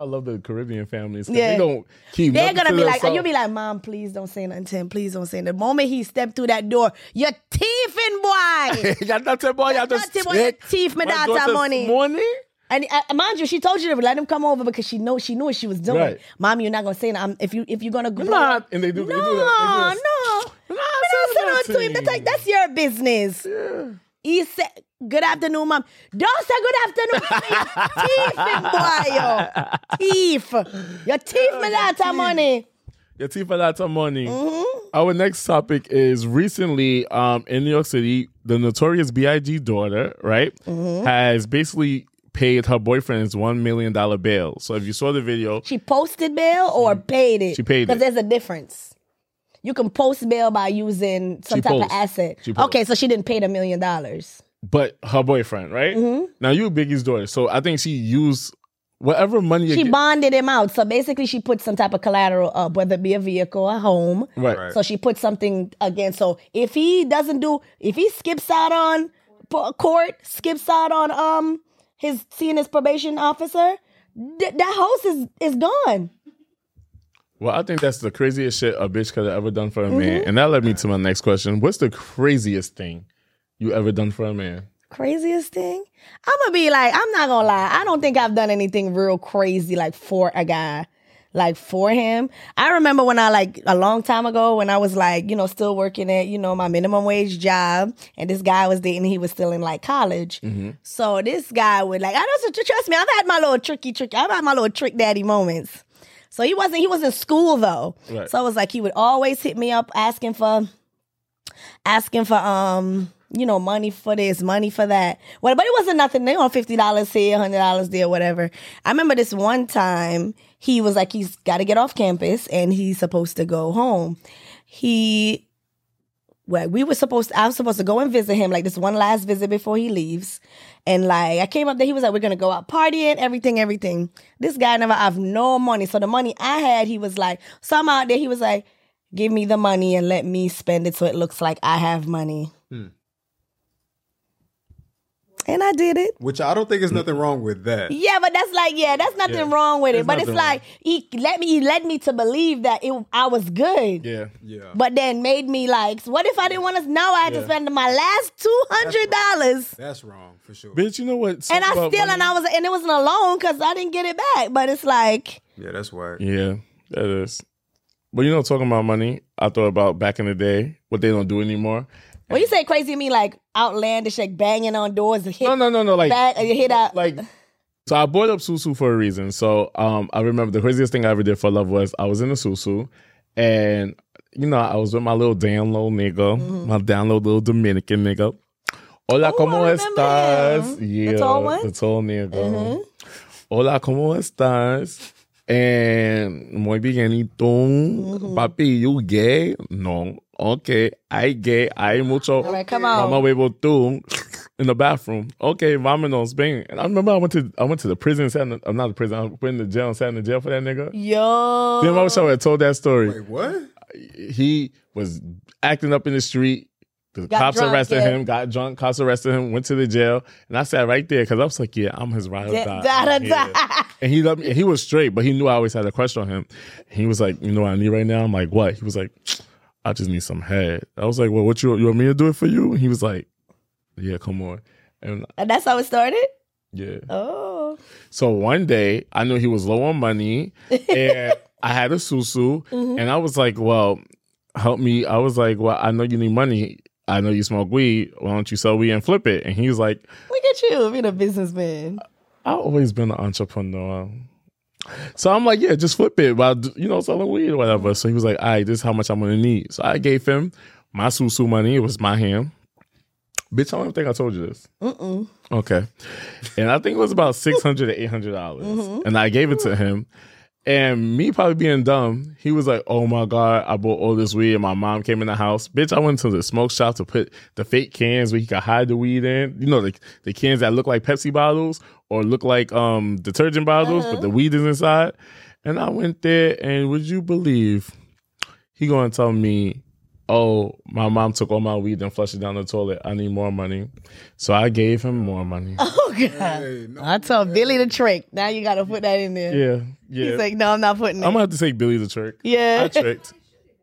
I love the Caribbean families. Yeah. They don't keep. They're gonna be like, you'll be like, Mom, please don't say nothing to him. Please don't say nothing. The moment he stepped through that door, you're thieving, boy. Y'all nothing, boy. Y'all just boy. You take my daughter money. Money? And uh, mind you, she told you to let him come over because she know she knew what she was doing. Right. Mom, you're not gonna say nothing. If you if you're gonna go, Not. And they do. no, they do that. no, They do no, that. no, no, that to to him. That's that's your business. He said, "Good afternoon, mom." Don't say good afternoon. Thief, boy, yo. Thief. Your thief me that of money. Your teeth for lots of money. Mm-hmm. Our next topic is recently um, in New York City, the notorious B.I.G. daughter, right, Mm-hmm. has basically paid her boyfriend's $1 million bail. So if you saw the video, She posted bail or paid it? She paid Because it. there's a difference. You can post bail by using some She type of asset. She post. Okay, so she didn't pay the million dollars. but her boyfriend, right? Mm-hmm. Now you Biggie's daughter, so I think she used whatever money you She get- bonded him out. So basically, she put some type of collateral up, whether it be a vehicle, a home. right. Right. So she put something again. So if he doesn't do, if he skips out on p- court, skips out on um his seeing his probation officer, th- that house is is gone. Well, I think that's the craziest shit a bitch could have ever done for a Mm-hmm. man. And that led me to my next question. What's the craziest thing you ever done for a man? Craziest thing? I'm gonna be like, I'm not gonna lie. I don't think I've done anything real crazy like for a guy. Like for him, I remember when I like a long time ago when I was like, you know, still working at, you know, my minimum wage job, and this guy I was dating, he was still in like college. So this guy would like, I don't trust me. I've had my little tricky, tricky. I've had my little trick daddy moments. So he wasn't. He was in school though. Right. So it was like he would always hit me up asking for, asking for um, you know, money for this, money for that. Well, but it wasn't nothing. They on fifty dollars here, hundred dollars there, whatever. I remember this one time he was like, he's got to get off campus and he's supposed to go home. He well, we were supposed I was supposed to go and visit him like this one last visit before he leaves. And like I came up there, he was like, We're gonna go out partying, everything, everything. This guy never have no money. So the money I had, he was like, so I'm out there, he was like, Give me the money and let me spend it so it looks like I have money. Hmm. And I did it. Which I don't think there's nothing wrong with that. Yeah, but that's like, yeah, that's nothing Yeah. wrong with it. There's But it's like he let me he led me to believe that it I was good. Yeah. Yeah. But then made me like, what if I didn't want to? Now I had to spend my last two hundred dollars, That's wrong for sure. Bitch, you know what? and I still money- and I was and it wasn't a loan because I didn't get it back. But it's like, Yeah, that's why. Yeah, that is. But you know, talking about money, I thought about back in the day, what they don't do anymore. when you say crazy, to me like outlandish, like banging on doors and hit No, no, no, no. Like, back, you hit out. like. So I bought up Susu for a reason. So um, I remember the craziest thing I ever did for love was I was in a Susu, and you know I was with my little down low nigga, my down low little Dominican nigga. Hola, Oh, ¿cómo estás? him. Yeah, The tall one? the tall nigga. Hola, ¿cómo estás? And muy bien, ¿y tú? Papi, you gay? No. Okay, I gay. Hay mucho. All right, come on. Mama huevo tú in the bathroom. Okay, vámonos, bang. And I remember I went to I went to the prison, sat in the, uh, not the prison, I went in the jail and sat in the jail for that nigga. Yo, Then I wish I would told that story. Wait, what? He was acting up in the street. The Got cops drunk, arrested yeah. him, got drunk, cops arrested him, went to the jail, and I sat right there because I was like, "Yeah, I'm his ride or die." da- da- da. And he loved me. And he was straight, but he knew I always had a crush on him. He was like, "You know what I need right now?" I'm like, "What?" He was like, "I just need some head." I was like, "Well, what you you want me to do it for you?" He was like, "Yeah, come on." And and that's how it started. yeah. Oh, So one day I knew he was low on money and I had a susu Mm-hmm. and I was like, well, help me. I was like, well, I know you need money. I know you smoke weed. Why don't you sell weed and flip it? And he was like, look at you being a businessman. I've always been an entrepreneur. So I'm like, yeah, just flip it while, you know, selling weed or whatever. So he was like, all right, this is how much I'm going to need. So I gave him my susu money. It was my hand. Bitch, I don't think I told you this. Mm-mm. Okay. And I think it was about six hundred to eight hundred dollars. Mm-hmm. And I gave it to him. And me probably being dumb, he was like, Oh my God, I bought all this weed and my mom came in the house. Bitch, I went to the smoke shop to put the fake cans where you could hide the weed in. You know, the, the cans that look like Pepsi bottles or look like um detergent bottles, but the weed is inside. And I went there and would you believe he gonna tell me oh, my mom took all my weed and flushed it down the toilet. I need more money. So I gave him more money. Oh god. Hey, no, I told Billy the trick. Now you gotta put that in there. Yeah, yeah. He's like, no, I'm not putting it. I'm gonna have to take Billy the trick. Yeah. I tricked.